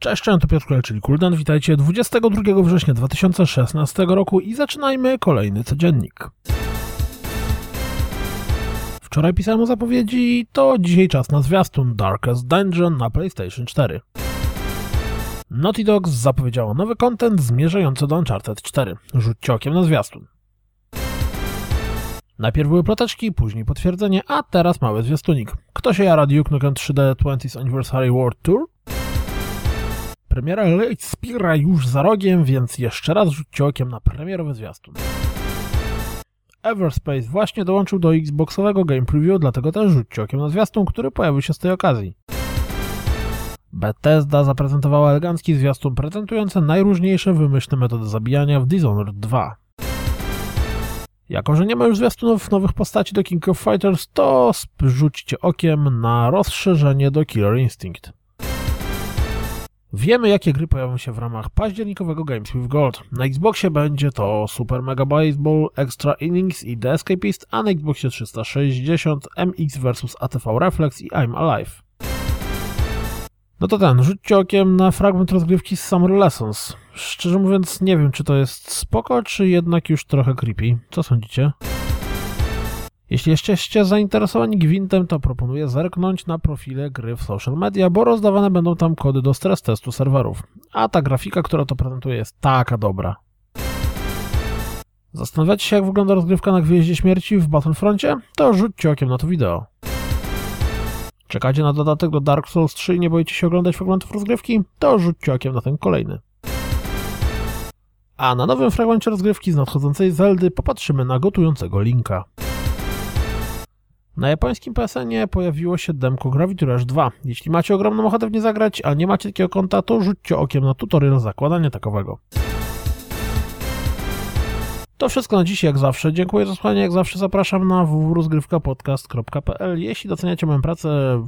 Cześć, cześć, to Piotr Kulek, czyli Kuldan. Witajcie 22 września 2016 roku i zaczynajmy kolejny codziennik. Wczoraj pisałem o zapowiedzi, to dzisiaj czas na zwiastun Darkest Dungeon na PlayStation 4. Naughty Dog zapowiedziało nowy content zmierzający do Uncharted 4. Rzućcie okiem na zwiastun. Najpierw były ploteczki, później potwierdzenie, a teraz mały zwiastunik. Kto się jara Duke Nukem 3D 20th Anniversary World Tour? Premiera Spira już za rogiem, więc jeszcze raz rzućcie okiem na premierowy zwiastun. Everspace właśnie dołączył do Xboxowego Game Preview, dlatego też rzućcie okiem na zwiastun, który pojawił się z tej okazji. Bethesda zaprezentowała elegancki zwiastun prezentujący najróżniejsze wymyślne metody zabijania w Dishonored 2. Jako, że nie ma już zwiastunów nowych postaci do King of Fighters, to rzućcie okiem na rozszerzenie do Killer Instinct. Wiemy, jakie gry pojawią się w ramach październikowego Games with Gold. Na Xboxie będzie to Super Mega Baseball, Extra Innings i The Escapist, a na Xboxie 360 MX vs ATV Reflex i I'm Alive. No to ten, rzućcie okiem na fragment rozgrywki z Summer Lessons. Szczerze mówiąc, nie wiem, czy to jest spoko, czy jednak już trochę creepy. Co sądzicie? Jeśli jesteście zainteresowani Gwintem, to proponuję zerknąć na profile gry w social media, bo rozdawane będą tam kody do stres testu serwerów. A ta grafika, która to prezentuje, jest taka dobra. Zastanawiacie się, jak wygląda rozgrywka na Gwieździe Śmierci w Battlefroncie? To rzućcie okiem na to wideo. Czekacie na dodatek do Dark Souls 3 i nie boicie się oglądać fragmentów rozgrywki? To rzućcie okiem na ten kolejny. A na nowym fragmencie rozgrywki z nadchodzącej Zeldy popatrzymy na gotującego Linka. Na japońskim PSN-ie pojawiło się demko Gravity Rush 2. Jeśli macie ogromną ochotę w nie zagrać, a nie macie takiego konta, to rzućcie okiem na tutorial zakładania takowego. To wszystko na dziś, jak zawsze. Dziękuję za słuchanie, jak zawsze zapraszam na www.rozgrywkapodcast.pl Jeśli doceniacie moją pracę,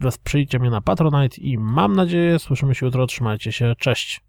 wesprzyjcie mnie na Patronite i mam nadzieję, słyszymy się jutro, trzymajcie się, cześć!